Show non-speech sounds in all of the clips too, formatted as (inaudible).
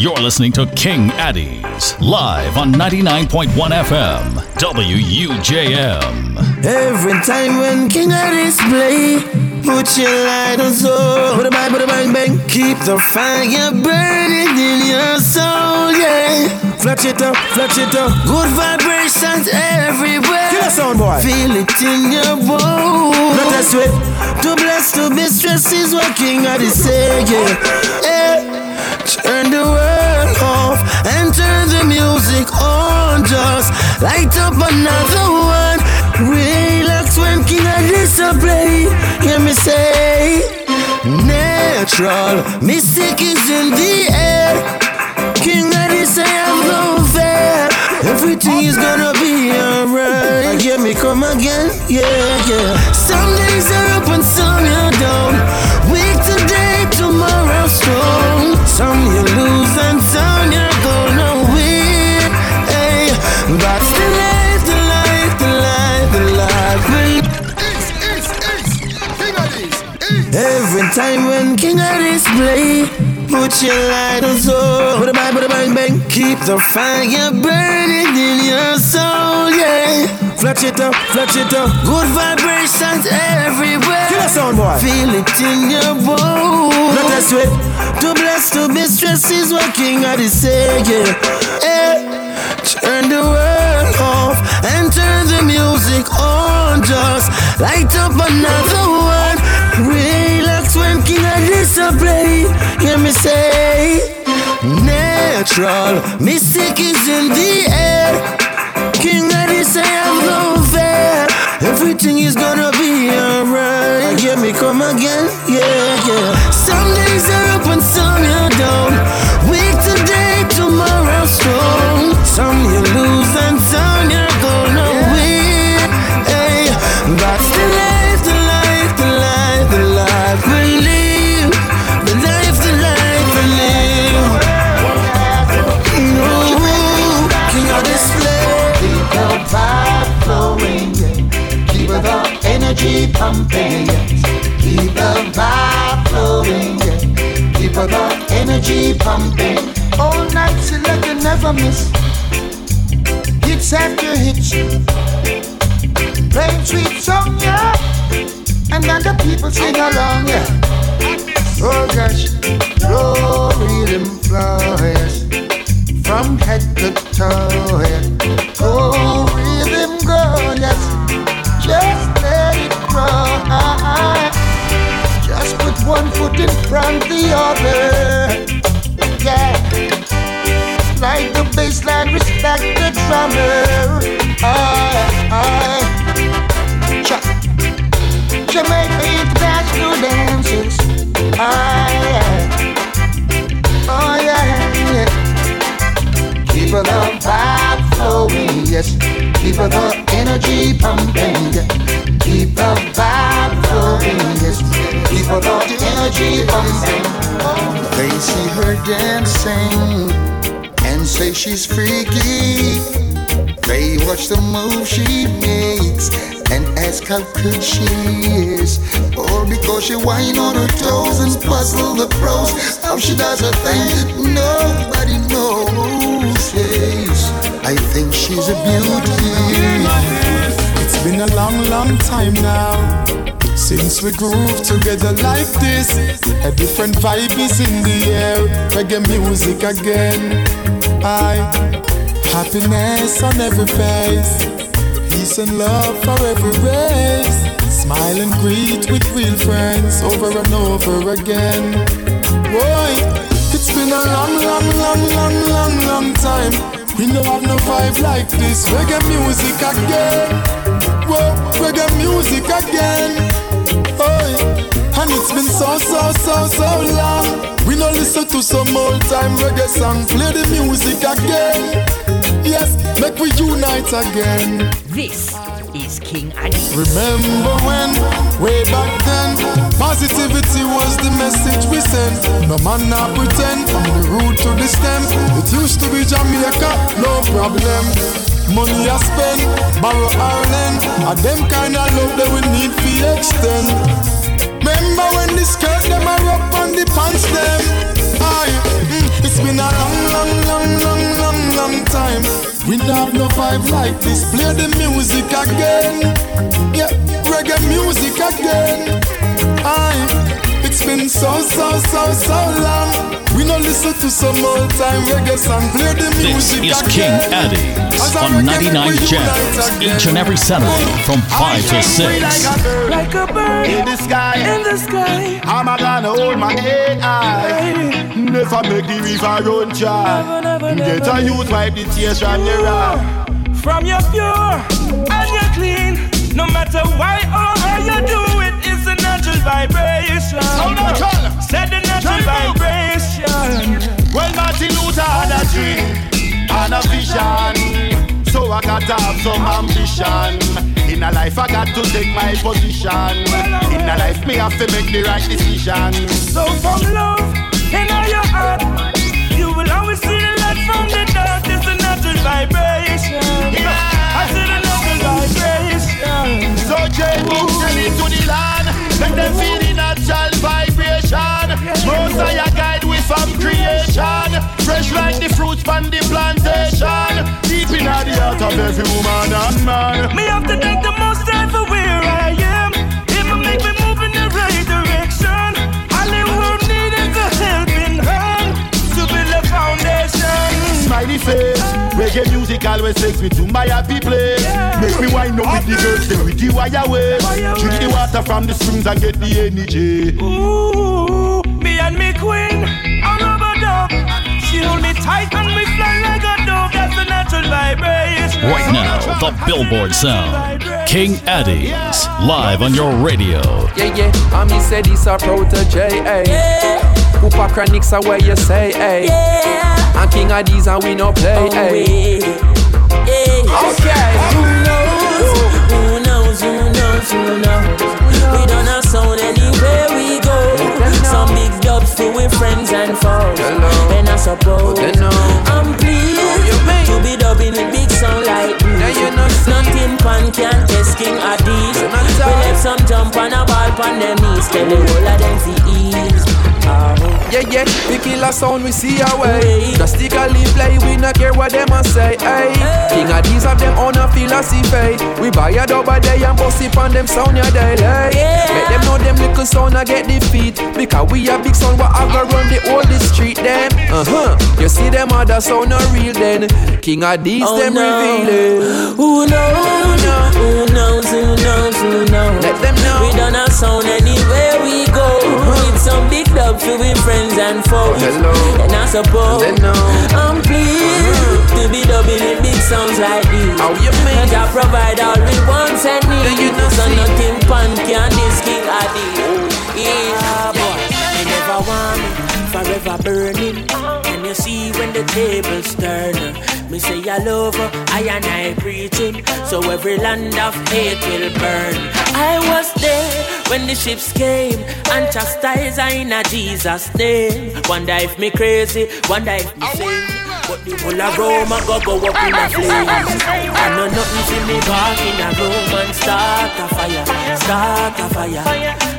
You're listening to King Addies live on 99.1 FM WUJM. Every time when King Addies play, put your light on soul. Put a bang, put a bang, bang. Keep the fire burning in your soul, yeah. Flash it up, flash it up. Good vibrations everywhere. Kill a sound boy. Feel it in your bones. Not a sweat. Too blessed to be stressed is what King Addies say, yeah. yeah. Turn the world off and turn the music on. Just light up another one. Relax when King Addies play. Hear me say, natural mystic is in the air. King I'm no fair. Everything is gonna be alright. Hear me come again, yeah, yeah. Time when King Addies play, put your light on soul. Put a bang, put a bang, bang. Keep the fire burning in your soul, yeah. Flash it up, flash it up. Good vibrations everywhere. Kill a sound boy. Feel it in your bones. Not a sweat. Too blessed to be stressed is what King Addies say, yeah. Hey, turn the world off and turn the music on. Just light up another one. Relax when King Addies play. Hear me say, natural mystic is in the air. King Addies say I'm no fair. Everything is gonna be alright. Hear me come again, yeah, yeah. Pumping, keep the vibe flowing, keep the energy pumping. All night select you never miss. Hits after hits, playing sweet song, yeah, and then the people sing along, yeah. Oh gosh, flow rhythm flow, yes from head to toe. Yeah. Oh, rhythm go, yes. Just let. Just put one foot in front the other. Yeah. Like the bass line, respect the drummer. Aye. Cha. Jamaica international dances. Aye. Oh yeah, yeah. Keep the vibe flowing, yes. Keep the energy pumping, yeah. Yes. Keep the energy pumping. They see her dancing and say she's freaky. They watch the move she makes and ask how good she is. All because she whine on her toes and puzzle the pros. How she does her thing, nobody knows. Yes, I think she's a beauty. Been a long, long time now since we groove together like this. A different vibe is in the air, reggae music again. I happiness on every face, peace and love for every race. Smile and greet with real friends over and over again. Boy, it's been a long, long, long, long, long, long time. We don't have no vibe like this. Reggae music again. Whoa, reggae music again. Oi. And it's been so, so, so, so long. We don't listen to some old time reggae song. Play the music again. Yes, make we unite again. This is King Addies. Remember when, way back then, positivity was the message we sent. No man not pretend, from the root to the stem. It used to be Jamaica, no problem. Money I spend, borrow or lend, and them kind of love that we need to extend. Remember when the skirt them are up on the pants them? Aye, mm, it's been a long, We not have no vibe like this. Play the music again. Yeah, reggae music again. Aye. It's been so, so, so, so long. We no listen to some old time reggae song. Play the music This is again. King Eddie on 99 reunite Jams each and every Saturday from 5 to 6. Like a bird In the sky, in the sky. I'm a gonna hold my head high. Never make the river run dry. Never, never, Get never. a youth wipe the tears from your eye. From your pure and you're clean. No matter why or how you do it, it's a natural vibration. Said the natural vibration. Well, Martin Luther had a dream and a vision. So I got to have some ambition. In a life, I got to take my position. In a life, me have to make the right decision. So from love in all your heart, you will always see the light from the dark. It's a natural vibration. I see the natural vibration. So J moves them into the land. Let them feel the natural vibration. Your guide with from creation. Fresh like the fruits from the plantation. Deep in the heart of every woman and man. Me have to thank the most high for Smiley face, reggae music always takes me to my happy place. Make me wind up with the girls, then with the wire waves. Drink the water from the springs and get the energy. Ooh, me and me queen, a rubber dove. She hold me tight and we fly like a dove. That's the natural vibration. Right now, the Billboard sound. King Addies live on your radio. Yeah, yeah, and me say this a protege? Yeah. Cooper Chronics are where you say, hey. Yeah. And King of these and we no play, eh? Okay. Who knows? Who knows? Who knows? Who knows? We don't have sound anywhere we go. Some big dubs to with friends and foes. And I suppose. I'm pleased to be dubbing with big sound like this. Now you know see. Nothing pan can test King Addies. You're We left some jump on a ball pan them knees. Tell the whole of them fi ease. Ah. Yeah, yeah, we kill a sound, we see our way. Drastically play, we not care what them a say, hey. King of these have them own a philosophy. We buy a dub a day and bust it on them sound ya daily. Yeah. Make them know them little sound a get defeat. Because we a big sound, what I go run the whole street then. Uh huh. You see them other sound not real then. King of these Oh, them no. reveal it. Who knows? Who knows? Who knows? Who knows? Let them know. We done a sound anywhere big dubs to be friends and foes. Hello. And I suppose know. I'm pleased to be dubbing in big sounds like these. How you? And I provide all we want and need. you know so nothing pan can this king Adi. Yeah, ah, boy. You never want forever burning. Can you see when the tables turn? Me say I love her, I and I preaching. So every land of hate will burn. I was there when the ships came and chastised I in a Jesus name. Wonder if me crazy, wonder if me sane. But the whole of Rome a go go up in a flames. I know nothing for me back in a Rome and start a fire, start a fire.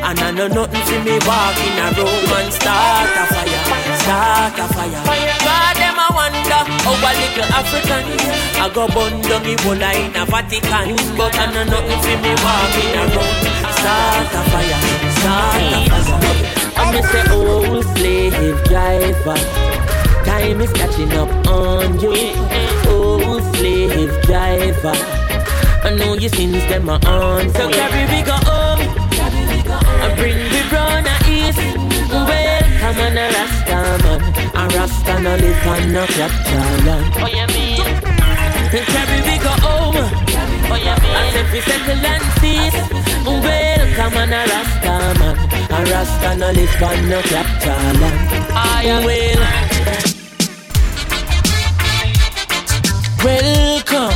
And I know nothing for me walk in a Rome and start a fire, start a fire. God them a wonder how a little African I go burn down the whole in a Vatican. But I know nothing for me walk in a Rome, start a fire, start a fire. I'm a say old slave driver. Time is catching up on you, oh slave driver. I know your sins them are on, so carry we go home. I bring the brown east. Welcome on a Rasta man, a Rasta no live on no capital land. Oh yeah me. Carry we go home. Oh yeah. I said we settle and cease. Welcome on a Rasta man, a Rasta no live on no capital land. I am well. Welcome.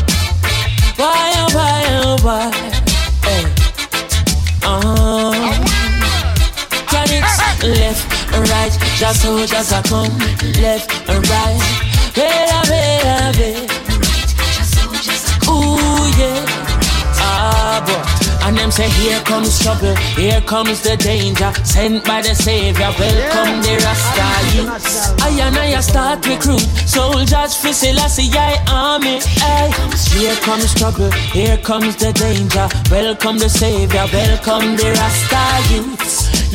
Why, oh, why, oh, why? Hey. Uh-huh. Chronics, left and right. Just soldiers are come. Left and right. Wait a minute, Ooh, yeah. Ah, boy. And them say, Here comes trouble, here comes the danger. Sent by the Savior, welcome the Rasta youths. I and I start recruit soldiers for Selassie I army. Hey, here comes trouble, here comes the danger. Welcome the Savior, welcome the Rasta youths.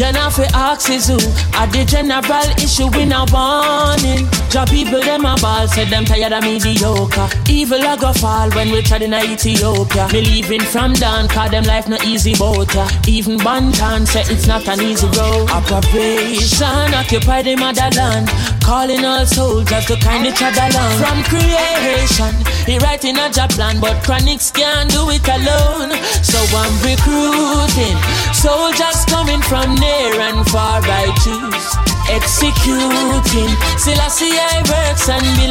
You know fi ask is who? At the general issue in a warning Job people them a ball Said them tired of mediocre. Evil a go fall when we tried in Ethiopia. Me leaving from down Cause them life no easy boat ya. Even Banton say it's not an easy road. Operation occupy the motherland. Calling all soldiers to kind each other along From creation He writing a job plan But chronics can't do it alone So I'm recruiting Soldiers coming from near and far by choose. Executing, Selassie I works and be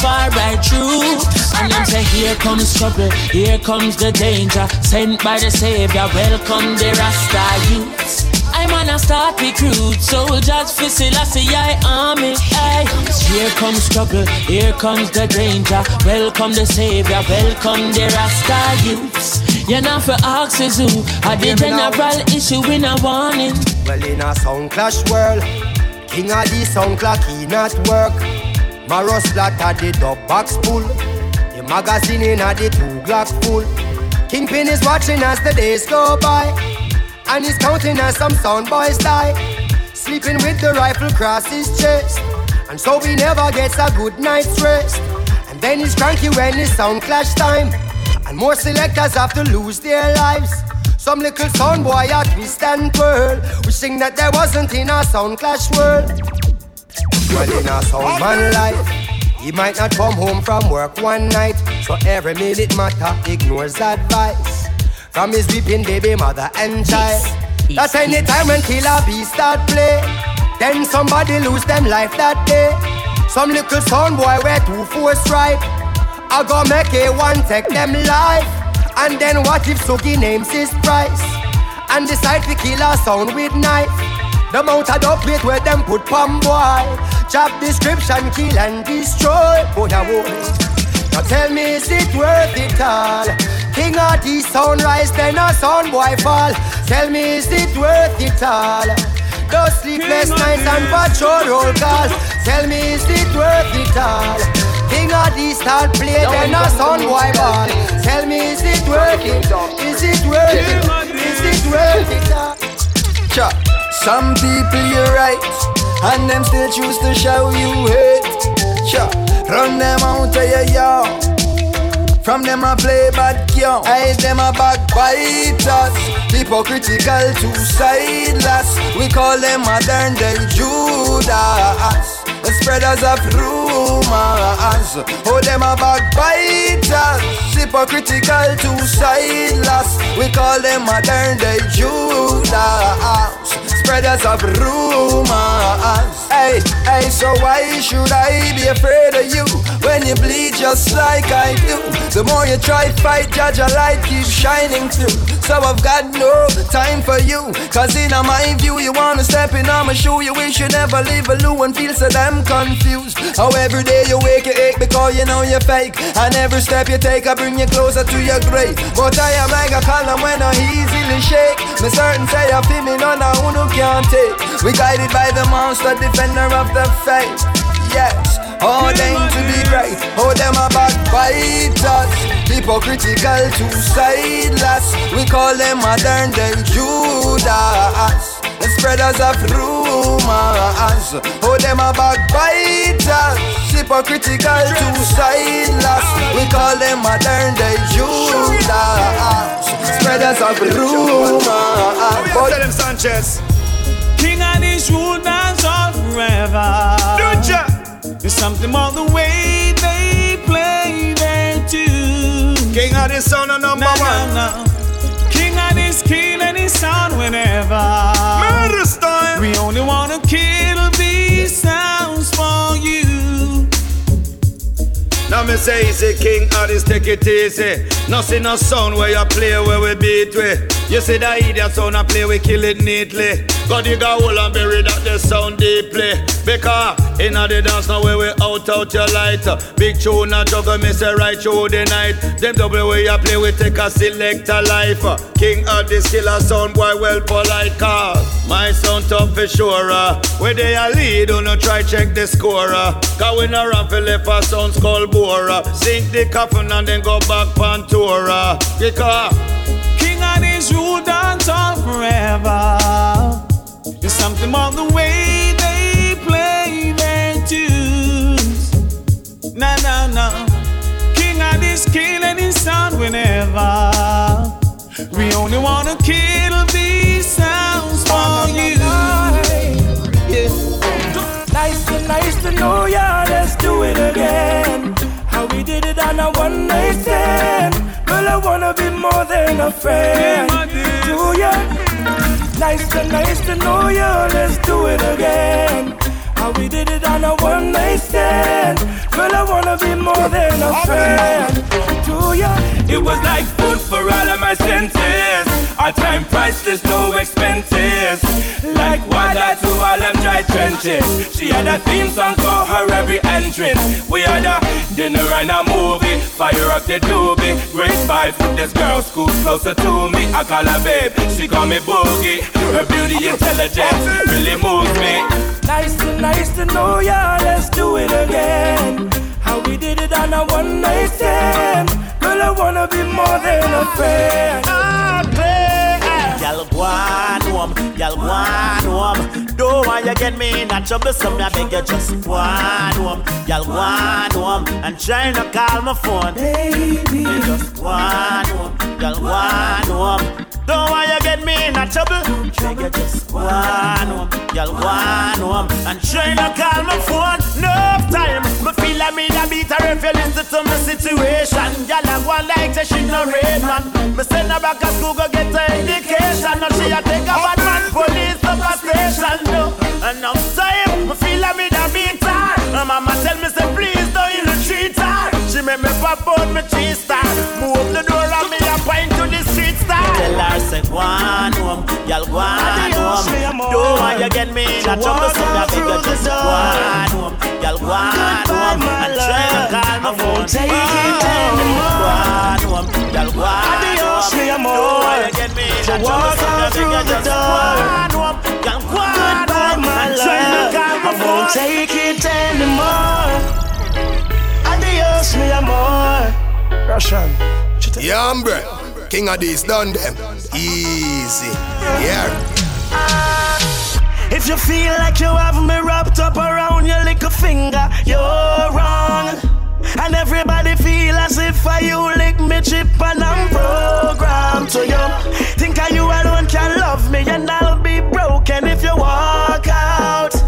far by truth. And them say, Here comes trouble, here comes the danger. Sent by the Savior, welcome the Rasta youths. On a start recruit soldiers for Selassie I army. Hey, here comes trouble, here comes the danger. Welcome the Savior, welcome the Rasta youths. You're not for axes who are the general issue in a warning. Well, in a sound clash world, king of the sound clock, he not work. Maros flat at the dub box full. The magazine in a the two Glock full. Kingpin is watching as the days go by. And he's counting as some sound boys die. Sleeping with the rifle across his chest. And so he never gets a good night's rest. And then he's cranky when it's sound clash time. And more selectors have to lose their lives. Some little sound boy a twist and twirl, wishing that there wasn't in a sound clash world. Well, in a sound man life, he might not come home from work one night, so every minute matter ignores advice from his weeping baby mother and child. That's any time when killer bees start play, then somebody lose them life that day. Some little sound boy wear two force right. I go make a one take them life. And then what if Suki names his price? And decide to kill a sound with knife. The mount of dope plate where them put palm boy. Job description, kill and destroy. Boy, I Now tell me, is it worth it all? King of the sunrise, then a sound boy fall. Tell me, is it worth it all? Those sleepless nights and patrol roll call. Tell me, is it worth it all? King of the start play, then a son boy ball. Tell me, is it worth it? Is it worth it? Is it worth it? Cha. Some people you're right, and them still choose to show you hate. Cha. Run them out of your yard. From them I play bad young, I them a backbiters Hypocritical, two-sideless We call them modern day Judas. The spreaders of rumors. Oh, them a backbiters, hypocritical, two-sideless. We call them modern day Judas, spreaders of rumors. Hey, hey, so why should I be afraid of you when you bleed just like I do? The more you try fight, judge a light keeps shining through. So I've got no time for you, cause in my view, you wanna step in on my shoe. You wish you never leave a loo and feel so damn confused. How every day you wake, you ache because you know you're fake. And every step you take, I bring you closer to your grave. But I am like a column when I easily shake. Me certain say I feel me, none of who can't take. We guided by the monster, defender of the faith. Yes. Ordained to be great, oh them a backbiters Hypocritical, two-sideless We call them modern day Judas. The spreaders of rumors. Oh them a backbiters Hypocritical, two-sideless We call them modern day Judas. Spreaders of rumors. But tell them Sanchez? King and his rule dance on forever. Don't ya? There's something about the way they play their tune. King of the sound number nah, one. Nah, nah. King of this and his sound whenever. Murder style. We only wanna kill these sounds for you. Now me say easy, king of this take it easy. Nothing no sound where you play where we beat with. You see the idiot sound I play, we kill it neatly. God, you got hole and bury that the sound deeply. Because in the dance now where we out out your light. Big tune a juggle, me say right through the night. Them double way you play, we take a selector life. King of this killer sound, boy, well polite. My sound tough for sure. Where they a lead, do not try check the score. Cause we no run for left a sound skull. Sink the coffin and then go back Pantura. Because and his rule dance on forever. It's something about the way they play their tunes. No, no, no. King and his killing his sound whenever. We only wanna kill these sounds for you. Nice to nice to know ya. Let's do it again. How we did it on a one I wanna be more than a friend to ya. Nice to nice to know ya. Let's do it again. How we did it on a one night stand. Girl, I wanna be more than a friend to ya. It was like food for all of my senses. Our time priceless, no expenses. Like water to all them dry trenches. She had a theme song for her every entrance. We had a dinner and a movie. Fire up the doobie. Great five this girl, school closer to me. I call her babe, she call me boogie. Her beauty, intelligence really moves me. Nice to nice to know ya. Let's do it again. How we did it on a one night stand. Girl, I wanna be more than a friend. Y'all go on home, y'all go on home. Don't want you get me in a trouble, so me I beg you just go on home. Y'all go on home and try not call my phone. Baby, you just go on home, y'all go on home. Don't want you get me in a trouble. Beg you just go on home, y'all go on home and try not call my phone. No time, me feel like me a beat if you listen to my situation. Y'all a like say she no rain man. Me send her back to school go get her education. Now she a take a bad man police up a station. No, enough time, me feel like me a beat her. And mama tell me say please don't you. She make me pop out me cheese star. Move the door and me a point to the street star. Tell her say go on home, y'all go on home. Don't want you get me in a trouble, so me beg you just go on home, y'all go on home and try to call my phone. Take it anymore. Go on home, y'all go on home. Don't want you get me in a trouble, so out beg you just go on home, y'all go on home my and try to call my I won't phone. take it anymore. Adios, mi amor. Russian. Yeah, bro. King of these done them. Easy. Yeah. If you feel like you have me wrapped up around your little finger, you're wrong. And everybody feel as if I you lick me chip and I'm programmed to you. Think I you alone can love me and I'll be broken if you walk out.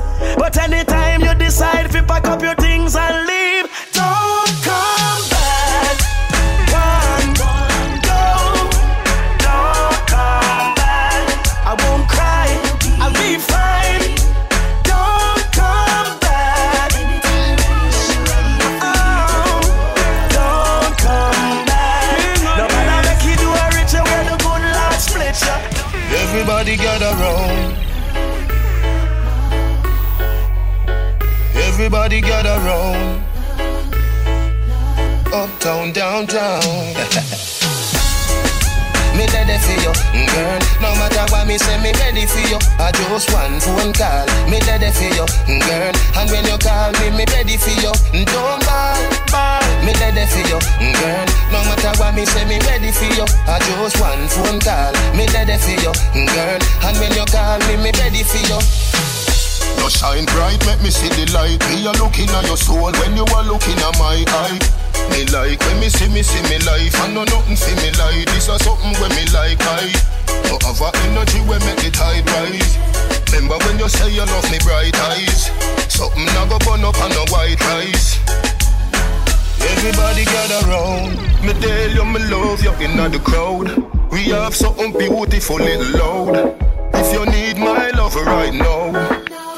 Beautiful little loud. If you need my love right now,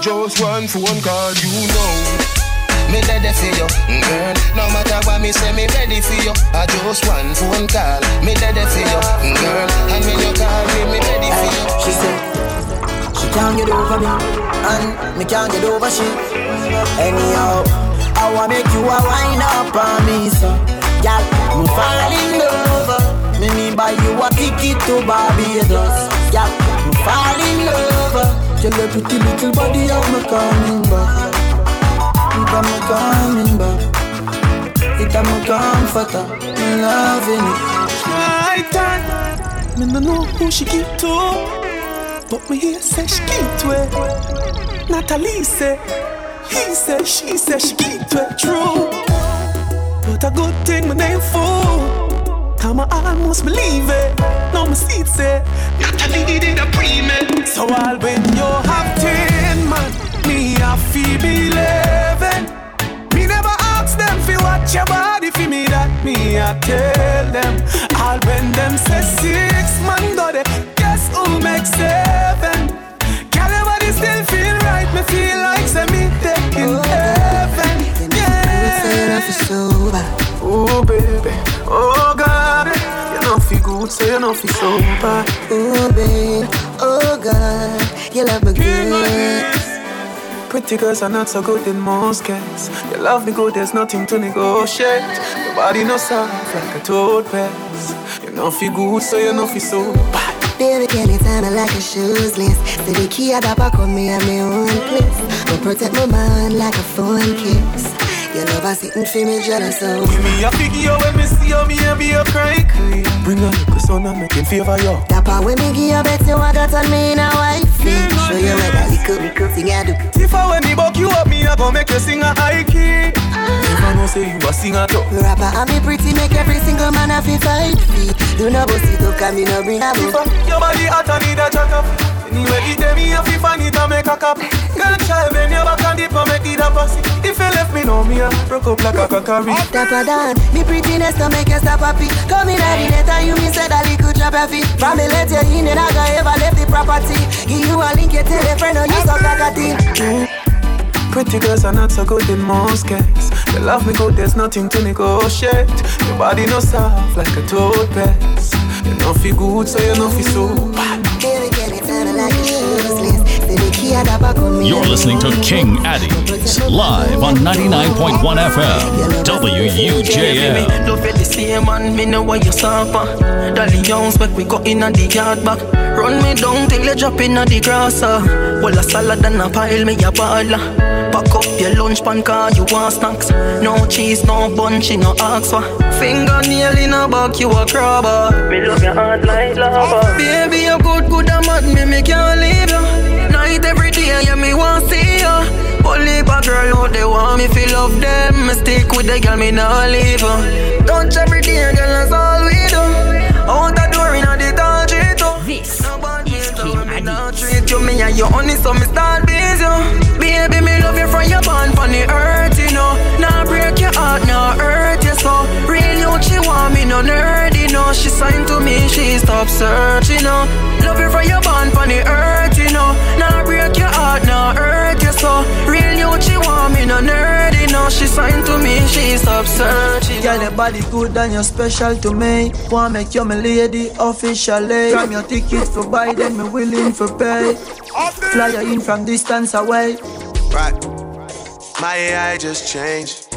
just one phone call, you know. me ready for you, mm, girl. No matter what me say, me ready for you. I just one phone call, me ready for you, mm, girl. And when you call me, me ready for you. She said she can't get over me, and me can't get over she. Anyhow, I wanna make you a wind up to Barbados, girl, me fall in love. Uh. Your pretty little body, I'm coming back. I'm coming back. It am a comforter, uh. me loving it. Night time, me no know who she keep to, but me hear say she keep to it. Natalie say, he say, she say she keep to it true. But a good thing my name for. Come I almost believe it. Now my seat say, Natalie did a pre So I'll when you have ten man, me a feel believing. Me never ask them fi watch your body fi me that me I tell them. I'll when them say six man got it. Guess who make seven? Can your body still feel right? Me feel like say me taking heaven. Yeah. Oh baby, oh God, you know feel good, so you know feel sober. Oh baby, oh God, you love me good. Pretty girls are not so good in most cases. You love me good, there's nothing to negotiate. Your body no soft like a toad pass. You know feel good, so you know feel sober. Baby, can you tell me like a shoes list? So the key I the back of me at my own place. But protect my mind like a phone kiss. Your love a sitting for me jealous so Give me a figure when me see you, me and be a cry Bring a little son and make him favor you part when me give you bet you I got on me in a wifey Show you what that little, little thing I do. If I when me buck you up, me I go make you sing a high key. Never know say you a singer Me rapper and me pretty make every single man have to fight feet Do not bust it up, me no bring a book Your body hot and need a up Anyway, it tell me if you find it, I make a copy Girl, try bend your back and dip and make it a pussy If you left me, know me, I broke up like a cockary Dapper down, me prettiness to make you stop happy Come in at the net and you me said that little drop feet From me let you in and I got ever left the property Give you a link, you tell a friend, or you suck like a thing Pretty girls are not so good in most cases. You love me good, there's nothing to negotiate. Your body no soft like a toad paste. You know feel good, so you know feel so bad. You're listening to King Addies live on 99.1 FM WUJL. Love the same man, me know what you suffer. Dolly Jones, make we go in the yard back. Run me down till you drop in the grass. Uh. Well, a salad and a pile me a baller. Pack up your lunch pan car, you want snacks. No cheese, no bun, she no ask for. Fingernail in a back, you a crabber. Me love your heart like lava. Baby, you good, good, I'm at me, me can't leave you night every day, yeah, me want see ya. Only a girl out they want me feel love them. Me stick with the girl, me not leave her. Touch every day, girl, that's all we do. Out the door in the street, oh. This is King. Treat you me and you honey, so me start busy. Baby, me love you from your bond from the earth, you know. Now break your heart, now hurt you so. Real you, she want me no nerdy, no. She signed to me, she stop searching, no. Love you from your bond from the earth, you know. Now I break your heart, now hurt you so. Real you, she want me no nerdy, no. She signed to me, she stop searching. Girl, your body good and you're special to me. Wanna make you my lady officially. From your ticket for buy, then me willing for pay. Fly you in from distance away. Right. My AI just changed.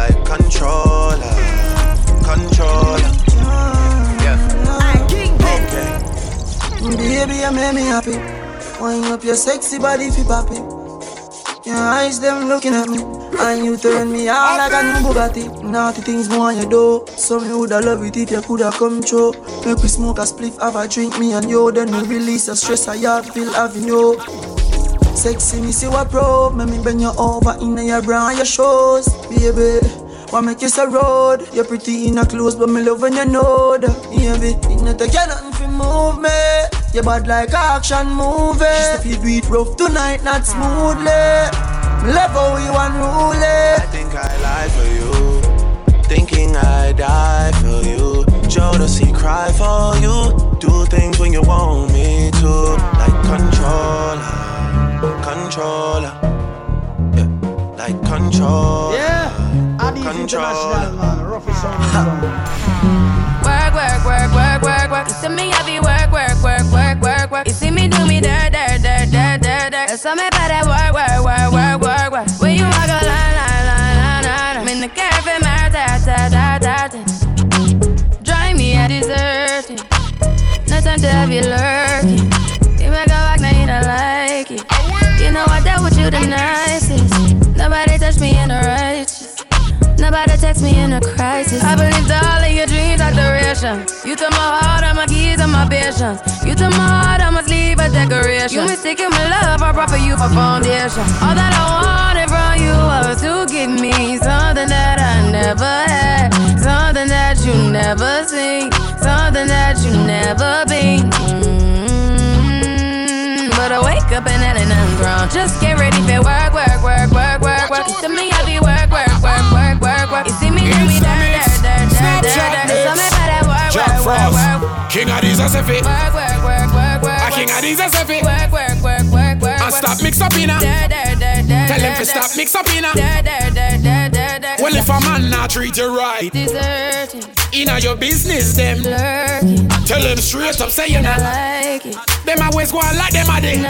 like controller, controller, yeah. Okay. Baby, you make me happy. Wind up your sexy body, fi poppy. Your eyes, them looking at me. And you turn me on like a new Bugatti Naughty things more you do So me woulda love it if you coulda come true Make we smoke a spliff, have a drink, me and you Then we release the stress I have, feel having you Sexy, me see what probe. Me, me bend you over in your bra and your shoes, baby. What make you so road? You're pretty in a clothes, but me love when you know that, baby. It not take nothing to move me. You bad like action movie. She say do it rough tonight, not smoothly. Me love how you unruly. I think I lie for you, thinking I die for you. Jodeci cry for you, do things when you want me to, like controller, controller, yeah, like controller. Yeah. Addies International, man. Roughest sound. Work, work, work, work, work, work. You see me heavy work, work, work, work, work, work. You see me do me dirt, dirt, dirt, dirt, dirt, dirt. You saw me better work, work, work, work, work, work. When you walk a line, line, line, line, line. I'm in the cafe, my ta, ta, ta, ta, ta. Drive me a deserting. No time to have you lurking. Duration. You took my heart, all my keys, and my patience. You took my heart, I must leave a decoration. You mistaken my love, I brought for you for foundation. All that I wanted from you was to give me something that I never had, something that you never seen, something that you never been. Mm-hmm. But I wake up and that ain't nothing wrong. Just get ready for work, work, work, work, work, work. You to me, I be work, work, work, work, work, work. You see me do me dirt, dirt, dirt, dirt, dirt, dirt. So me better work, Jack work, work, Frost, work. King of these as if it. A king of these as if it. And stop mix up dirt, Tell him to stop mix up dirt. Well, if a man not treat you right, inna your business, them. Tell them straight up, say you not. like it. Them always go on like them a day.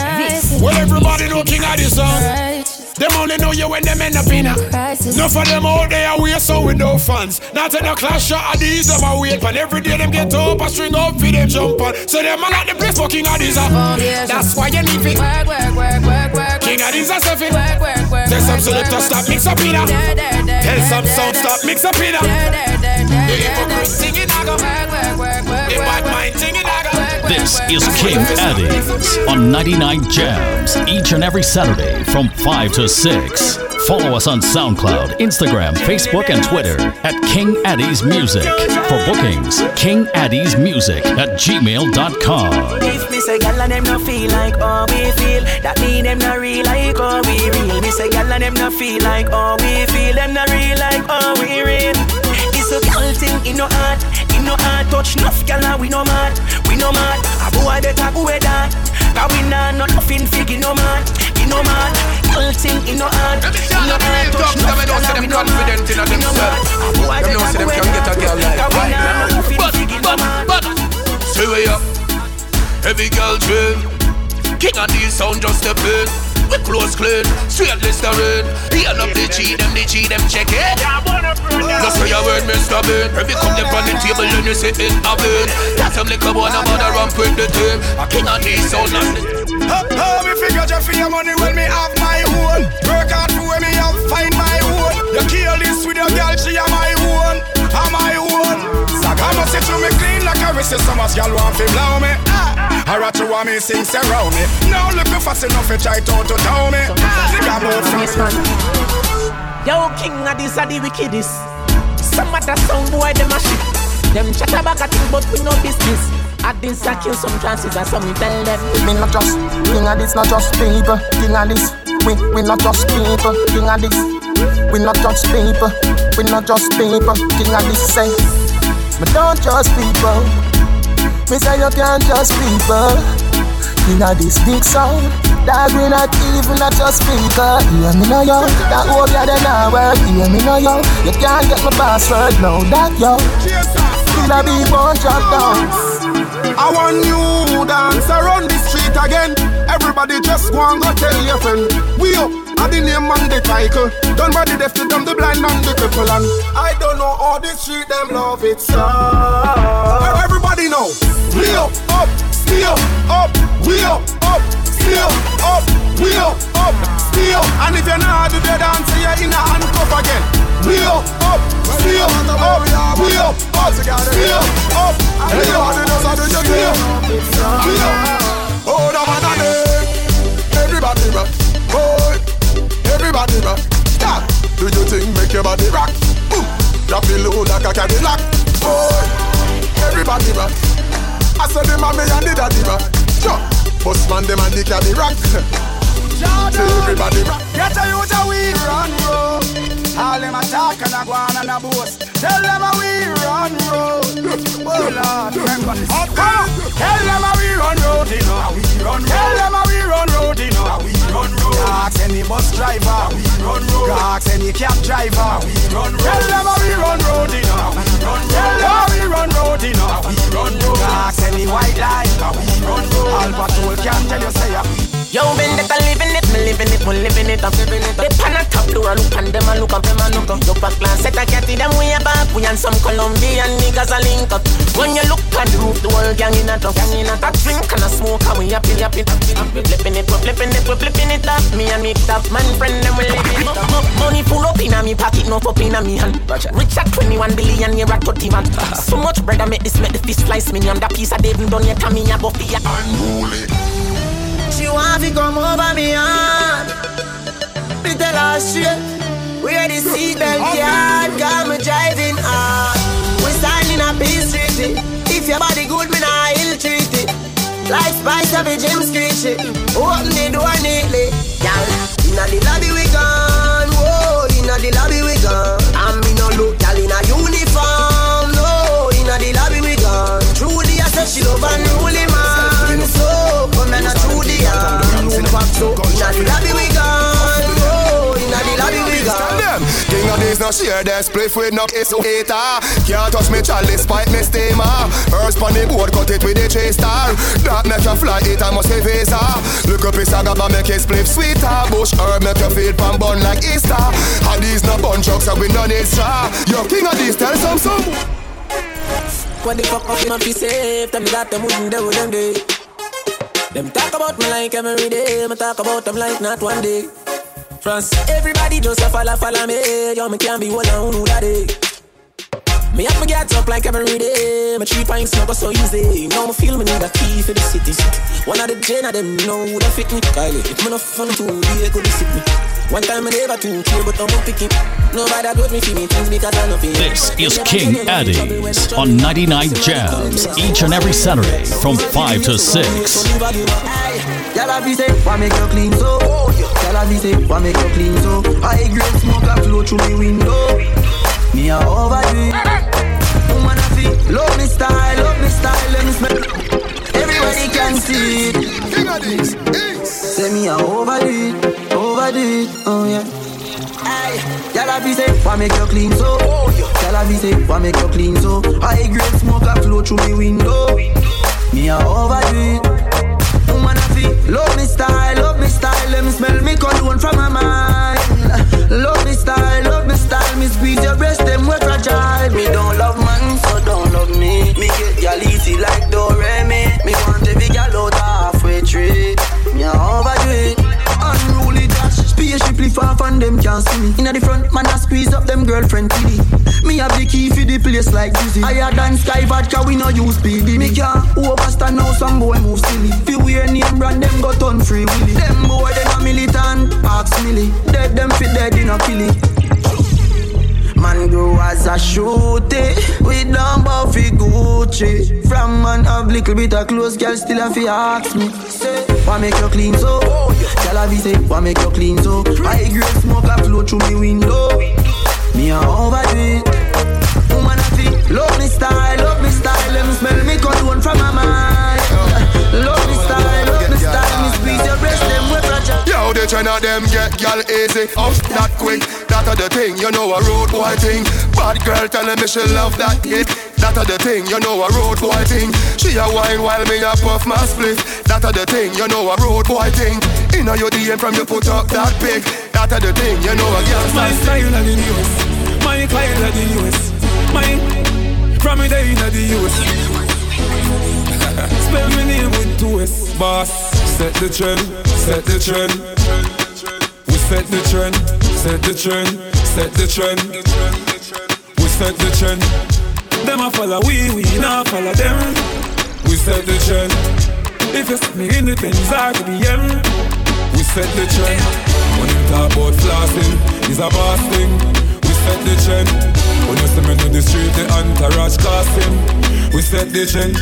Well, everybody know king of this song. Them only know you when them end up in a Crisis. Enough of them out there we so with no fans. Not in a clash shot of these them a wait and every day them get up a string up for them jump on. So them a like the place for king of these a That's why you need it. Work, work, work, work, work. King of these a stuff. Work, work, work, Tell some selector stop mix up in a. Tell some sound stop mix up in a. The hypocrite singing a go. The bad mind singing a go. This is King Addies on 99 Jams each and every Saturday from 5 to 6. Follow us on SoundCloud, Instagram, Facebook, and Twitter at King Addies Music. For bookings, King Addies Music at gmail.com. It's a thing in no heart, in no heart touch enough gal and we no mad, we no mad. A boy better go with that. Cause we nah not nothing fig no man, in no man. Gal thing in no heart, in no heart touch enough gal and we no mad, we no mad. A boy better go them with can get a girl that. like Cause we nah not nothing fig no man. Say way up. Every girl train. King of these sound just a pain. We close clean, straight Listerine Heal up the G, them the G, them check it. Just say a word, Mr. Bean. Every come them on the table and you sit in a bed That's some liquor one about a ramp with the team. A king of these sound and How, how me figure just for your money when me have my own. Work hard for when me have find my own. You kill this with your girl, she am my own. I'm my own I must say to me clean like a wrist So much y'all want to blow me ah. I rather want me sing around me Now look me fast enough to try to to tell me Nigga move from Yo, king of this are the wickedest. Some other sound boy, them a shit. Them chat about a thing, but we no business. At this, I kill some chances, and some we tell them. Me not just king of this, not just people. King of this, we we not just people. King of this, we not just people. We not just people. King of this say, me don't trust people. Me say you can't trust people. Of this big sound. That we not even not just people. Hear me now, yo. That hope you then now work. Hear me now, yo. You can't get my password, no that yo. Still a big bunch of dance. I want you dance around the street again. Everybody just go and go tell your friend. We up, I the name on the title. Done by the deaf to them, the blind and the cripple. And I don't know all this street, them love it so. Everybody know. We up, up, still up, we up, up, still up, we up, up. And if you're not the dance, you're in a handcuff again. We up, up, still up, we up, up, still up. Everybody. We up. Oh, the man a dead. Everybody rock. Do you think make your body rock. Boom. Drop it low like a Cadillac. Boy, everybody rock. I said the mommy and the daddy rock. Yo! Bust man them and the caddy rock. (laughs) Jordan, everybody rock. Get a youth a we run road. All them a talk and a go on and a boast. Tell them a we run road. Oh Lord, remember this. Tell them a we run road, you know. Tell them a we run road, you know. We run road. Any bus driver. We run road. Ask any cab driver. We run road. Tell them we run road, know. We run road. Tell them we run road, know. We run road. Ask any white line. We run road. All patrol can tell you say ya. Yo, been that living it, me living it, we living it, I'm living it. They pan a top door, look and them a look up, them a look up. Yo, back glance, set a cat them way back. We and some Colombian niggas a link up. When you look at the roof, the whole gang in a top, gang in a top. Drink and a smoke, and we happy, happy, happy. We flipping it, we flipping it, we flipping it up. Me and me top man friend, them we living it up. Money full up in a me pocket, no up in a me hand. Rich at 21 billion, you're a 30 man. (laughs) So much bread, I make this, make the fist slice me. On that piece, I didn't done yet, I'm a buffy. Unruly. She want to come over me heart. Me tell her straight. Wear the seatbelt yard, got me driving hard. We standing up in street. If your body good, me nah ill treat it. Like Spice of a gym screech Open the door neatly, y'all. Inna the lobby we gone, whoa. Inna the lobby we gone. And me no look, y'all inna uniform, no. Inna the lobby we gone. Truly, I said she love unruly You back so inna the lobby we gone, oh. Inna the lobby we gone. King of these no share their split with no kiss oh, hater. Can't touch me chalice, spite me steamer. First pon the board, cut it with the chase star. That make you fly it, I must have visa. Look up his saga, but make it split sweeter. Bush herb make you feel pan bun like Easter. And these no bun trucks, so we no need straw. Yo, king of these, tell some some. What the fuck up, man, be safe. Tell me that them wouldn't do them talk about me like every day. Me talk about them like not one day. France, everybody just a follow, follow me. Yo, me can't be one on who that day. Me have me get up like every day. My three pints not go so easy. Now me feel me need a key for the city. One of the gen of them know who that fit me. Kylie, if me not fun to be could sit me. One time I never too care, but I'm picking. Nobody brought me for me things because I know feel. This is King Addies on 99 Jams each and every Saturday from 5 to 6. Y'all have say, why make you clean so? Y'all have say, why make you clean so? High grade smoke a flow through me window. Me a overdo. Woman a feel, love me style, love me style, let me smell. Everybody can see it. Say me a overdo it, oh yeah. Y'all have say, why make you clean so? Y'all have say, why make you clean so? High grade smoke a flow through me window. Me a overdo. Woman a feel, love me style, love me style, let me smell me cologne from my mind. Love me style, love me style, me squeeze your breast, them we fragile. Me don't love man, so don't love me. Me get y'all easy like Doremi. Me want every gal out halfway tree. Me a overdo it. Spaceship lift off and them can't see me. Inna the front, man I squeeze up them girlfriend kitty. Me have the key for the place like Dizzy. Higher than Sky Vodka, we no use PD. Me can't overstand now some boy move silly. Fi wear name brand, them go turn free willy. Them boy them a militant, ask milly. Dead them fit dead in a killy. Man grow as a shooty. We don't buffy Gucci. From man have little bit of clothes Girl still have to ask me. Say, why make you clean so? Girl have say, why make you clean so? High grade smoke a flow through me window. Me a overdo it. Woman a feel Love me style, love me style. Let me smell me cologne from my mind Yo, the China them get gal easy, up that quick. That a the thing, you know a road boy thing. Bad girl telling me she love that hit. That a the thing, you know a road boy thing. She a wine while me a puff my split. That a the thing, you know a road boy thing. Inna your DM from you put up that pic. That a the thing, you know a girl My style of the US, my client of the US, my from (laughs) me day in the US. Spell my name with two S. Boss, set the trend, set the trend. We set the trend, set the trend, set the trend. We set the trend. Them a follow we, we not follow them. We set the trend. If you see me in the Benz or the BM, we set the trend. When you talk about flossing, it's a boss thing. We set the trend. When you see me in the street, the entourage casting. We set the trend.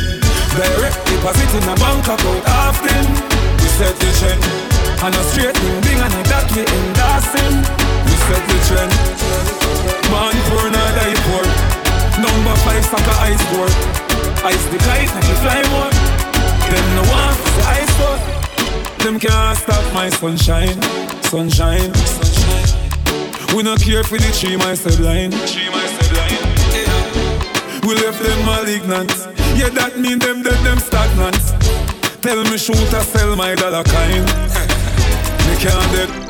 Direct deposit in a bank account often. Set the trend. And a straight thing, and that we endorsing. We set the trend. Man poor, not die poor. Number five, soccer ice board. Ice the kite, and you fly more. Them no one for the ice board. Them can't stop my sunshine, sunshine, sunshine. We not care for the tree, my. Yeah. We left them malignant. Yeah, that mean them dead, them stagnant. Tell me shoot or sell my dollar kind. Me can't.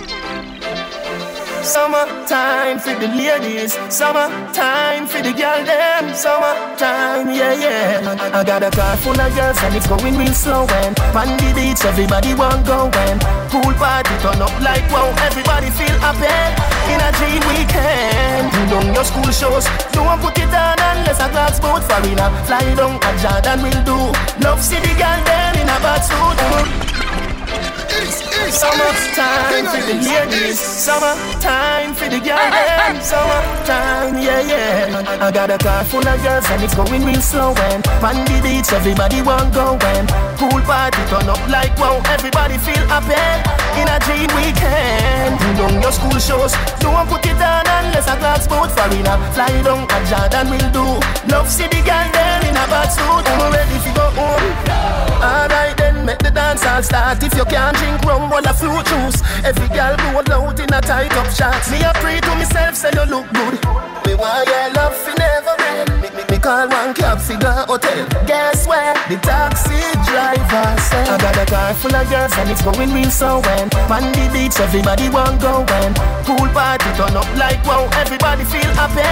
Summertime for the ladies, summer time for the girl them, summertime, yeah, yeah. I got a car full of girls and it's going real slow and on the beach everybody want go and pool party turn up like wow, everybody feel happy in a dream weekend. You know your school shows, don't put it on unless a glass boat for in a fly down a Jordan will do. Love city girl them in a bad suit. Summertime for the ladies, summertime for the girls, summertime, yeah, yeah. I got a car full of girls and it's going real slow and on the beach everybody want go and pool party turn up like wow, everybody feel happy in a dream weekend. You know your school shows, don't put it on unless a glass boat a fly down a Jordan will do. Love city girl there in a bad suit, I'm ready to go home. Alright make the dance all start. If you can't drink rum, roll a fruit juice. Every girl roll out in a tight up shots. Me a pray to myself, say you look good. Me want your love end. Me, me, me call one cab figure hotel. Guess where? The taxi driver said. I got a car full of girls and it's going real so when on the beach everybody want go when pool party turn up like wow. Everybody feel happy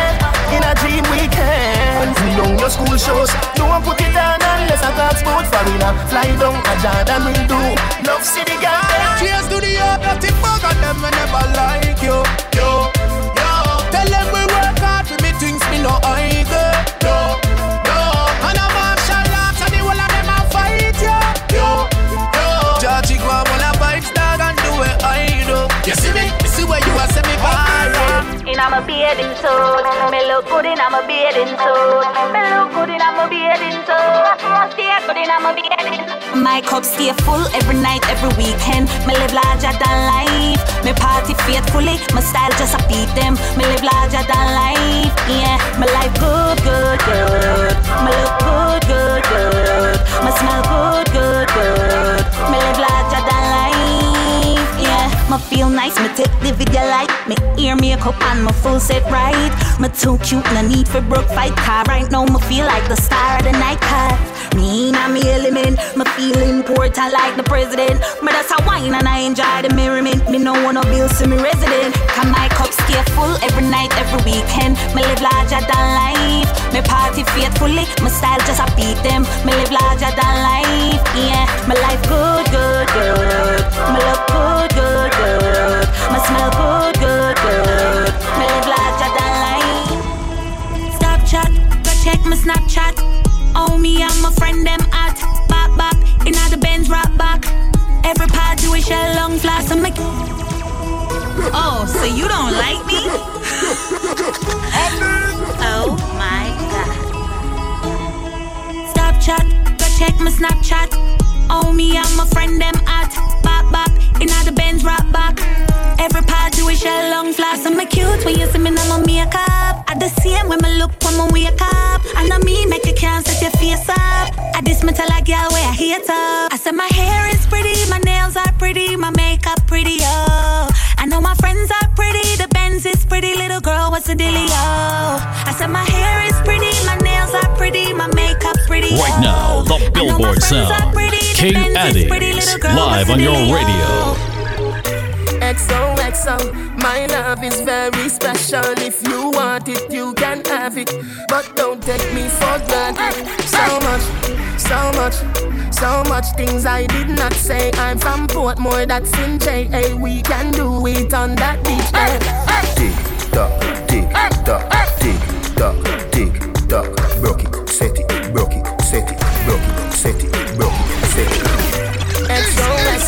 in a dream weekend. We know your school shows. Don't put it on unless I got sport for a fly down a Jordan will do. Love city girl. Cheers to the that it bug on them we never like you, yo, yo. Tell them we work hard for me things me no Bathing suit, me look good in a bathing suit. Me look good in a bathing suit. Stay good in bathing suit. My cup stay full every night, every weekend. Me live larger than life. Me party faithfully. My style just a beat them. Me live larger than life. Yeah, my life good, good, good. Me look good, good, good. Me smell good, good, good. Me live larger than life. Yeah, me feel nice. Me take the video light. Me ear makeup and my full set right. Me too cute, no need for broke fight car. Right now, me feel like the star of the night car. Me and me element, me feel important like the president. But that's a wine and I enjoy the merriment. Me no wanna build to me resident. Can my cup stay full every night, every weekend. Me live larger than life. Me party faithfully. My style just a beat them. Me live larger than life. Yeah, my life good. Snapchat. Oh, me and my friend them at back back in the Benz rock back. Every party we shell long flash and make. Oh, so you don't like me? oh my god. Stop chat, go check my Snapchat. Oh, me and my friend them at back back in the Benz rock back. Every party we shell long flash and me cute when you see me now my makeup. I the same when me look when me wake up. And I know me make you can't set your face up. I tell a girl where I hate up. I said my hair is pretty, my nails are pretty, my makeup pretty, oh. I know my friends are pretty, the Benz is pretty, little girl, what's the dealio? I said my hair is pretty, my nails are pretty, my makeup pretty. Right now, the Billboard sound. King Addies, live on your radio. XOXO, my love is very special. If you want it, you can have it. But don't take me for granted. So much, so much, so much things I did not say. I'm from Portmore, that's in JA. We can do it on that beach. eh. Tick tock, tick tock, tick tock, tick tock. Broke it, set it, broke it, set it, broke it, set it,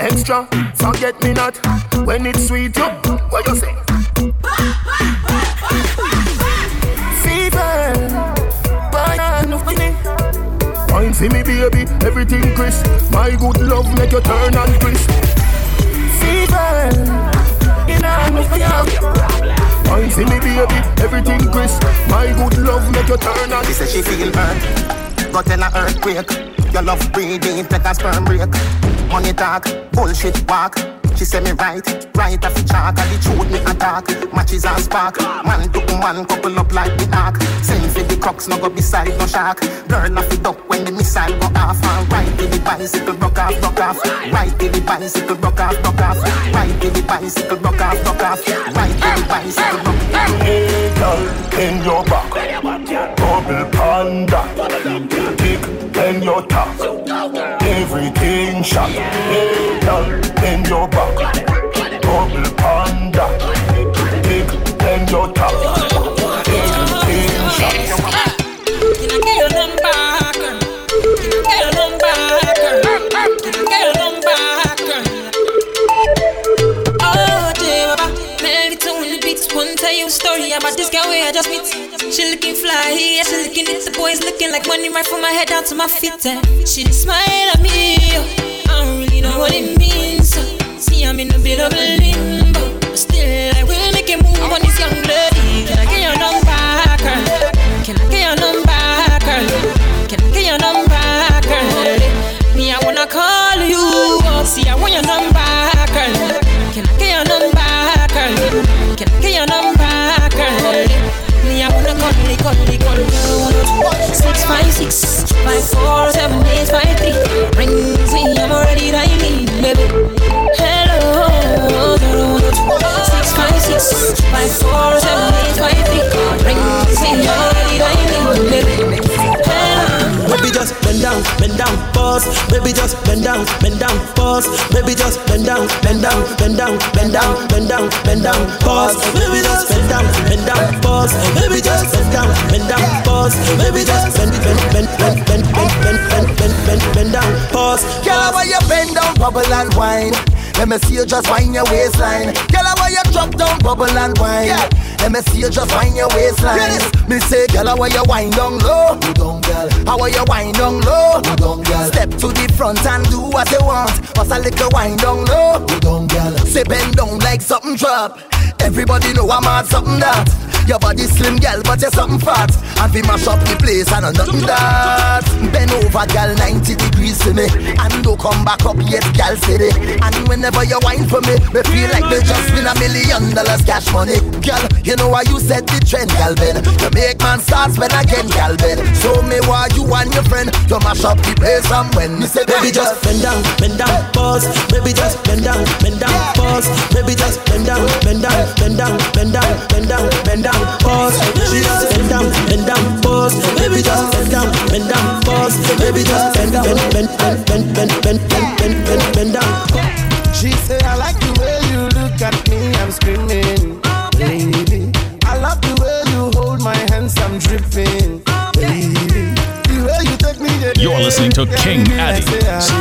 extra. Forget me not when it's sweet. You, what you say? Fever, banana me. Wine for me, baby, everything crisp. My good love make you turn and crisp. Fever, in a. Wine for me, baby, everything crisp. My good love make you turn and. She said she feel hurt, got in a earthquake. Your love breathing like a sperm break. Money talk, bullshit walk. She say me right, right off the chalk And the truth me attack, matches and spark. Man to man couple up like the ark Send for the crocks, no go beside no shark Burn off the duck when the missile go off. And ride to the bicycle, rock off, rock off. Ride to the bicycle, rock off, rock off. Ride to the bicycle, rock off, rock off. Ride to the bicycle, rock off. Hey girl, in your back. Bubble panda In your top. Everything shot. Hey girl, in your back. Bubble panda. Big and your top story about this girl where I just meet. She looking fly, yeah, she looking at the boys Looking like money right from my head down to my feet and She just smile at me oh. I don't really know what it means oh. See, I'm in a bit of a limbo. But still, I will make a move on this young call you. Six five six five four seven eight five three. Rings me, I'm already dialing, baby. Hello, six five six five four just bend down, bend down, pause. Baby just bend down, bend down, pause. Baby just bend down, bend down, bend down, bend down, bend down, bend down, pause. Baby just bend down, bend down, pause. Baby just bend down, bend down, pause. Baby just bend, bend, bend, bend, bend, bend, bend, bend, bend, bend, down, pause. Girl, why you bend down, bubble and wine? Let me see you just find your waistline. Girl, why you drop down, bubble and wine? Let me see you just find your waistline. Me say, girl, why you wind down low? You don't, girl. How are you wind down low? You don't, girl. Step to the front and do what you want. What's a little wind down low? You don't, girl. Say bend down like something drop. Everybody know I'm on something that. Your body slim, girl, but you're something fat. And we mash up the place and I'm nothing that. Bend over, girl, 90 degrees to me. And don't come back up yet, girl, city. And whenever you whine for me, me feel like me just win a million dollars cash money. Girl, you know why you set the trend, girl, Ben. You make man start spend again, girl, Ben. So me why you and your friend, you mash up the place and when me say, Baby just bend down, bend down, pause. Baby just bend down, bend down, pause. Baby just bend down, bend down, bend down, bend down, bend down, bend down, pause. Baby just bend down, bend down, pause. Baby just bend down, bend down, pause. Baby just bend, bend, bend, bend, bend, bend, bend, bend, bend, bend, bend down. She say I like the way you look at me, I'm screaming, baby. I love the way you hold my hands, I'm dripping, baby. The way you take me there. You're listening to King Addies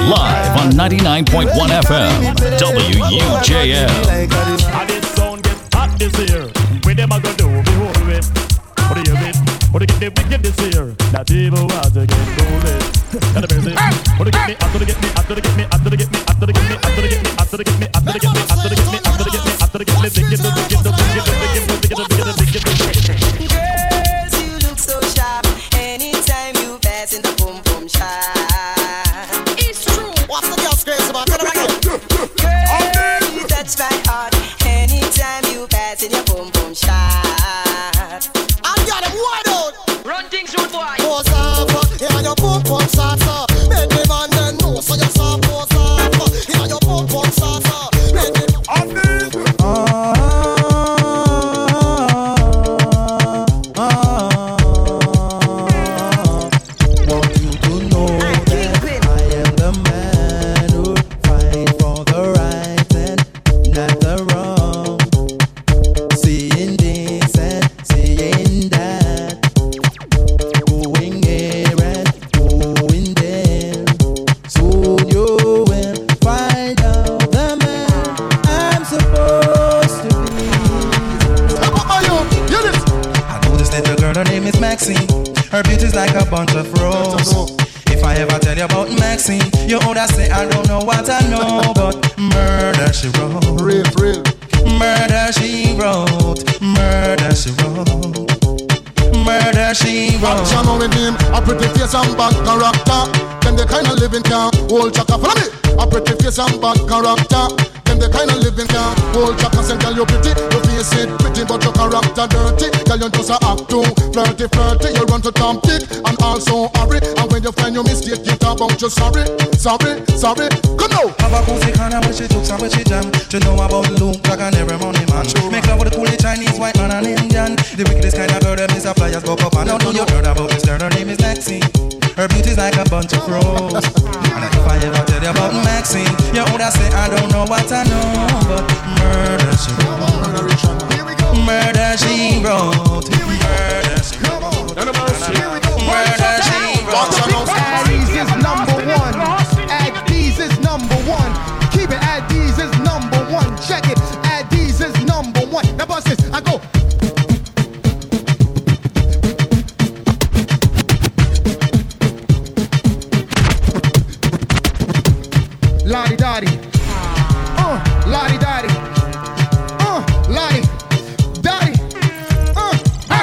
live on 99.1 FM, WUJL. Ever tell you about Maxine, you would say I don't know what I know, but murder she wrote. Real, real. Murder she wrote. Murder she wrote. Murder she wrote. Action on with him, a pretty face and bad character. Them the kind of living can hold chaka. Follow me. A pretty face and bad character. The kind of living can hold chaka. Say, girl, you pretty, your face it pretty, but your character dirty. Girl, you just a act too flirty, flirty. You run to Tom Dick and also hurry. And when you find your mistake, you talk about you sorry, sorry, sorry. Come now. Have a pussy kinda when she and when she jam. You know about Luke like an every money man. Make love with a coolie Chinese, white man and Indian. The wickedest kind of girl them is a flyers go up and don't know you heard about this girl. Her name is Lexi. Her beauty's like a bunch of roses. and if I ever tell you about Maxine, you would have say I don't know what I know, but murder she wrote. Murder she wrote. Murder she wrote. Murder she wrote. Addies is number one. Addies is number one. Keep it. Addies is number one. Check it. Addies is number one. Now bust this. I go. Lottie Dottie. Uh, Lottie Dottie. Uh, Lottie Dottie. Uh,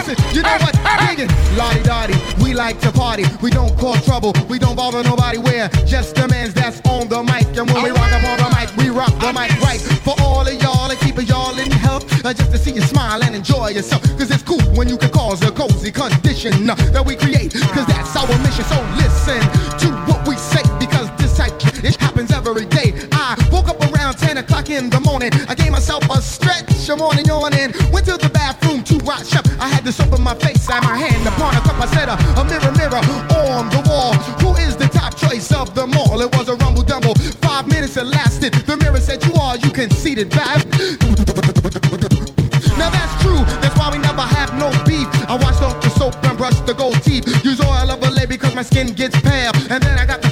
it. You know what? Dig it. Lottie Dottie. We like to party. We don't cause trouble. We don't bother nobody. We're just the mans that's on the mic. And when we rock up on the mic, we rock the mic right. For all of y'all and keeping y'all in health. Uh, just to see you smile and enjoy yourself. Cause it's cool when you can cause a cozy condition uh, that we create. Cause that's our mission. So listen o'clock in the morning. I gave myself a stretch, morning yawning. Went to the bathroom to wash up. I had the soap in my face, had my hand upon a cup. I said, uh, a mirror, mirror on the wall. Who is the top choice of them all? It was a rumble dumble. Five minutes it lasted. The mirror said, You are, you conceited back. Now that's true, that's why we never have no beef. I wash off the soap and brush the gold teeth. Use oil of a lady because my skin gets pale. And then I got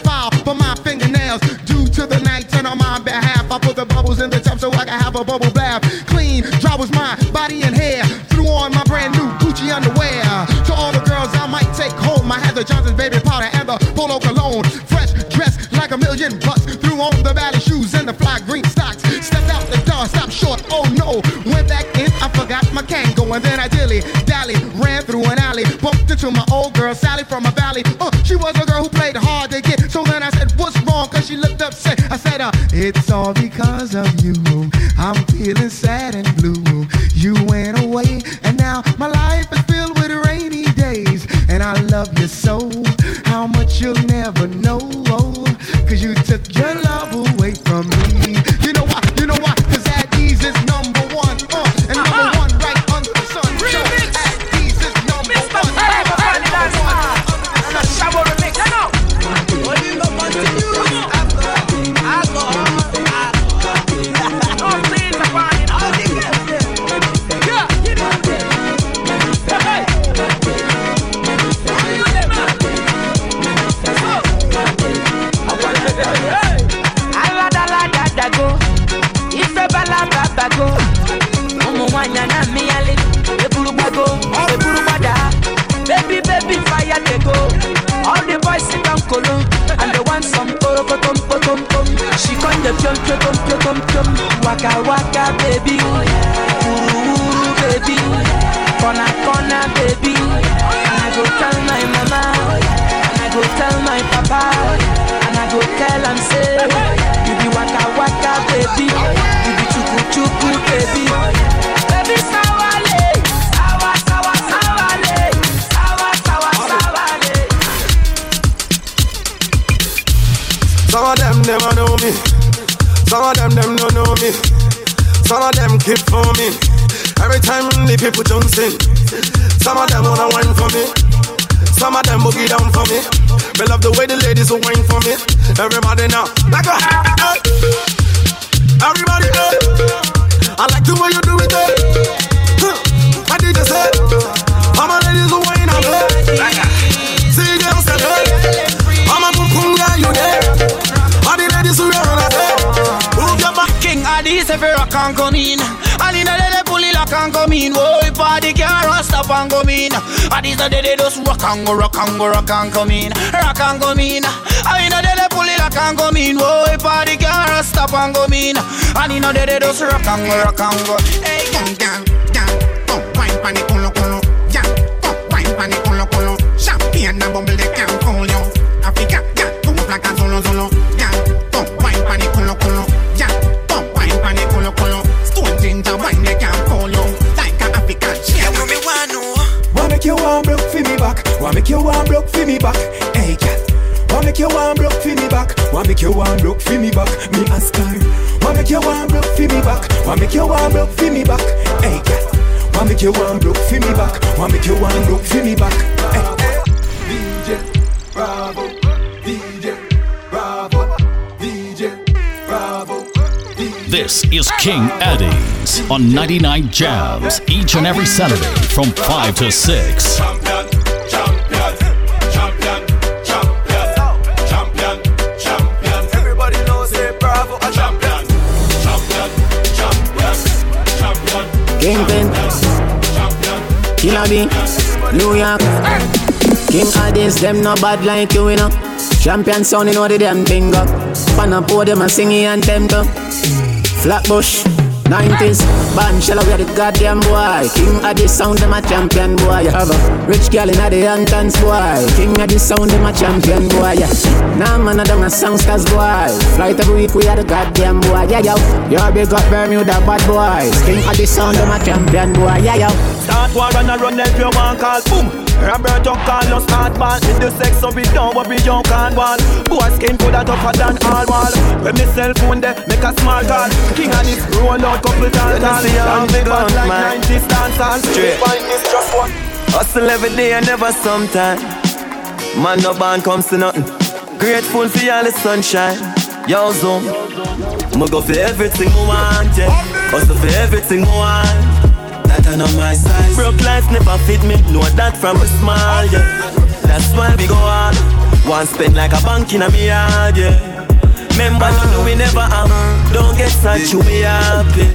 a bubble bath. Clean, dry was my body and hair. Threw on my brand new Gucci underwear. To all the girls I might take home, I had the Johnson's baby powder and the Polo cologne. Fresh dressed like a million bucks. Threw on the Bally shoes and the fly green stocks. Stepped out the door, stopped short, oh no. Went back in, I forgot my Kangol. And then I dilly dally, ran through an alley. Bumped into my old girl, Sally from a valley. Uh, she looked upset. I said, uh, It's all because of you. I'm feeling sad and blue. You went away, and now my life is filled with rainy days. And I love you so, how much you'll never know. Come dey piom piom piom piom, waka waka baby, wuru wuru baby, corner corner baby, and I go tell my mama, and I go tell my papa, and I go tell am say, you be waka waka baby, you be chuku chuku baby, baby sawale, sawa sawa sawale, sawa sawa sawale. Some of them never know me. Some of them them don't know me. Some of them keep for me. Every time the people don't sing. Some of them wanna whine for me. Some of them boogie down for me. Me love the way the ladies will whine for me. Everybody now, like a hey. Everybody, hey. I like the way you do it, hey. Huh. I did just say, come in Whoa, if I party can't stop and go mean. And these are the just rock and go, rock and go, rock and come in, rock and go mean. I know they pull it like and go mean. Whoa, party can't stop and go mean. And you know they just rock and go, rock and go. Hey, gang, gang, gang, oh, wine pan it, culo, culo, yeah, oh, wine pan it, culo, culo. Champagne and bubble you one broke for me back? Wanna make you one broke for me back? Hey, cat. Wanna make you one broke for me back? Wanna make you one broke for me back? Me ask her. Wanna make you one broke for me back? Wanna make you one broke for me back? Hey, cat. Wanna make you one broke for me back? Wanna make you one broke for me back? Hey. DJ Bravo, This is King Addies on 99 Jams each and every Saturday from 5 to 6. Everybody knows say bravo champion. Champion, champion, champion. Kingpin, Killer B, New York. King Addies, them no bad like you, you know. Champion sound, you know the damn thing up. Pan a podium and singing and tempo. Flatbush, 90s, band shell we are the goddamn boy. King Addies sound, them a champion boy. Have a rich girl in the Hamptons boy. King Addies sound, them a champion boy. Yeah. Nah man, I don't a songsters boy. Flight every week we are the goddamn boy. Yeah yo, you're big up Bermuda bad boys. King Addies sound, them a champion boy. Yeah yo. Start war and a run if you want call boom Roberto Carlos ball With the sex so we don't worry you can't wall Boy skin put that tougher than all wall When me cell phone there make a small call King Addies roll out couple tall tall see how And big on, like man. 90s dance all Straight. Find this just one Hustle every day and never sometime. Man, no band comes to nothing. Grateful for all the sunshine. Yo, zoom. I'ma go for everything I want, yeah. Hustle for everything I want. That I know my size. Broke life never fit me. Know that from a small, yeah. That's why we go on. One spend like a bank in a me yard, yeah. Remember, no, no, we never am. Don't get sad, you be happy.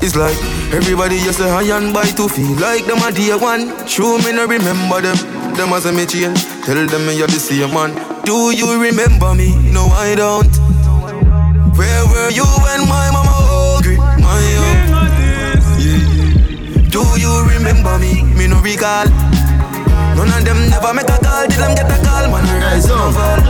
It's like everybody just say high and buy to feel like them a day one. True, me no remember them. Them as a me change. Tell them me you're the same man. Do you remember me? No, I don't. Where were you when my mama hungry? My young. Yeah. Do you remember me? Me no recall. None of them never make a call. Did them get a call? Man, rise and.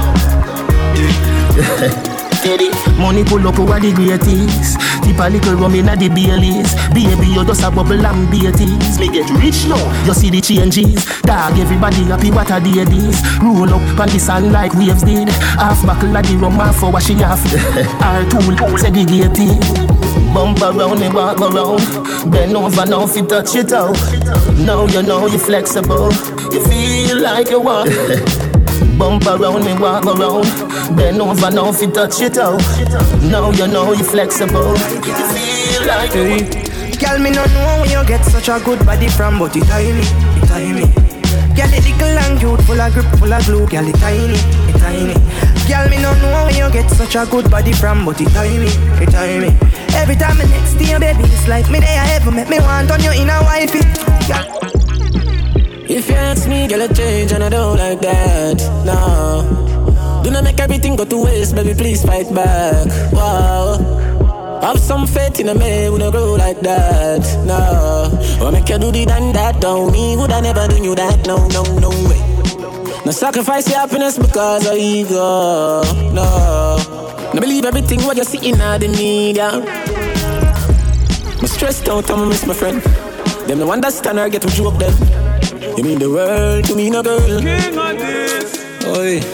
(laughs) Teddy, money pull up over the greatest. Tip a little rum inna the Baileys. Baby, you just a bubble and beaties. Me get rich now, you see the changes. Dog, everybody happy what a day this. Roll up on the sand like waves did. Half buckle of the rum, half for washing off. Our tool segregated. Bump around and walk around. Bend over now if you touch it out. Now you know you're flexible. You feel like you walk. (laughs) Bump around me, walk around. Bend over now if you touch it out. Now you know you're flexible. You feel like Hey, girl, me no know where you get such a good body from, but it tiny, it tiny. Girl, it little and cute, full of grip, full of glue. Girl, it tiny, it tiny. Girl, me no know where you get such a good body from, but it tiny, it me Every time me next to you, baby, it's like me there ever make me want on you in a wifey. If you ask me, girl, I change and I don't like that. No. Do not make everything go to waste, baby, please fight back. Wow. Have some faith in a man who don't grow like that. No. Or make you do the done that, don't me. Would I never do you that? No, no, no way. No sacrifice your happiness because of ego. No. No believe everything what you see in the media. My stressed out, I'ma miss my friend. Them no understand or get to joke them. You mean the world to me, no girl. King Addies Oi,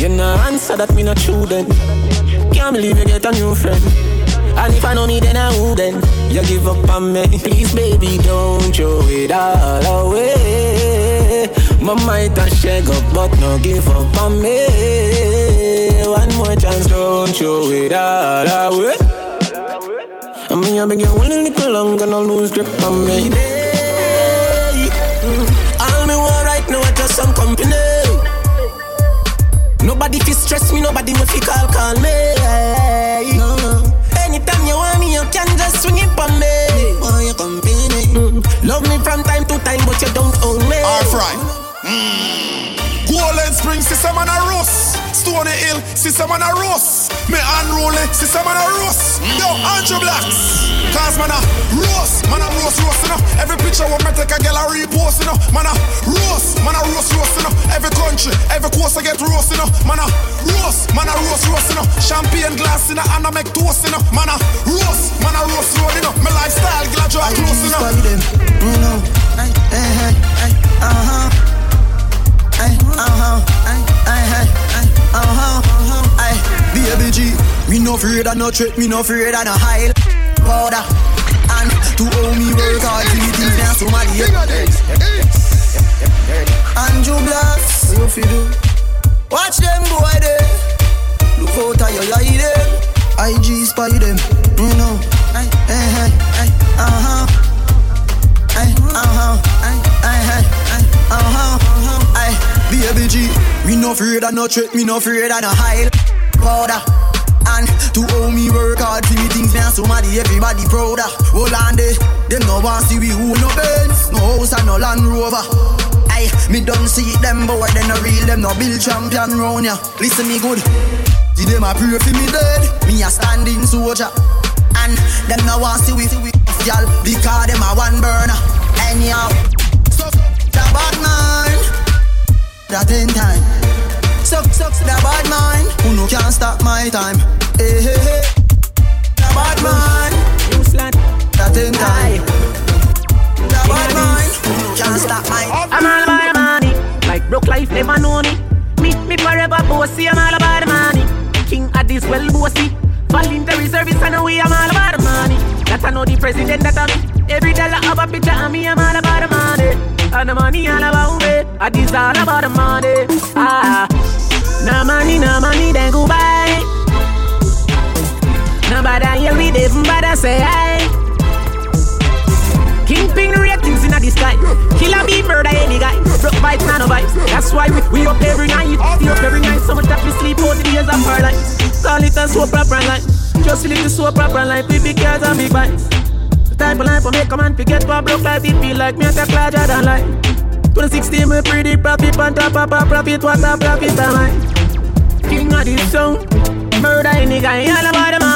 you no answer that me not true then. Can't believe you get a new friend. And if I know me, then I who then? You give up on me. Please, baby, don't throw it all away. My might a shake up, but no give up on me. One more chance, don't throw it all away. I mean, I beg you one little longer, no lose grip on me. Mm, all me want right now is just some company. Nobody fi stress me, nobody me fi call call me. No, no. Anytime you want me, you can just swing it on me. Company? Mm, love me from time to time, but you don't own me. Alright. Mm. Golden Spring, sister man a roast. Stony Hill, sister man a roast. Me unruly, sister man a roast. Yo, Andrew Blacks. Cause man a roast, man a roast, roast, you know. Every picture what me take a girl a repost, you know. Man a roast, man a roast, roast, you know. Every country, every coast I get roast, you know. Man a roast, man a roast, roast, you know. Champagne glass, you know, and I make toast, you know. Man a roast, man a roast, roast, you know. My lifestyle, glad you are close, you know. You know, hey, hey, hey, uh-huh. Ay, uh-huh, ay, ay, ay, ay, uh-huh. Baby G, me no afraid of no trick, me no afraid of no high powder. And to owe me work hard, to me things now somebody Andrew Blacks, what you fi do? Watch them boy there. Look out how you lie them. IG spy them, you know. Ay, ay, of no trick, me no afraid of no high powder. And to owe me work hard for me things now somebody everybody prouder. Hold on there, them no want see we who no Benz, no house and no Land Rover. Ay, me don't see them boy, they no real, them no build champion round ya. Listen me good, see them a pray for me dead, me a standing soldier. And them no want see we, we, y'all, because them a one burner. Anyhow, so the bad man, that in time. Suck, suck, the bad man, who no can't stop my time. Eh, eh, eh. Hey, hey, hey. The bad man, that in time. The bad man, who no can't stop my I'm all about money. Like broke life never know me. Me, me forever bossy. I'm all about money. King Addies well bossy. Voluntary service I know we I'm all about money. That I know the president that I me. Every dollar have a picture of me. I'm all about money. And the money all about me. I this all about the money. Ah, no money, no money, then goodbye. Nobody here with even better say hi. Kingpin ratings in the sky. Killer be murder any guy. Broke vibes, nano vibes. That's why we, we up every night. Stay up every night. So much that we sleep out the days of our life. Call it a soap opera life. Just live the soap opera life with big girls and big. The type of life I make a man forget what broke life. It feel like me a larger than life. 2016 me pretty profit on top of a profit. What a profit am I? King of this song. Murder any guy. All about the man.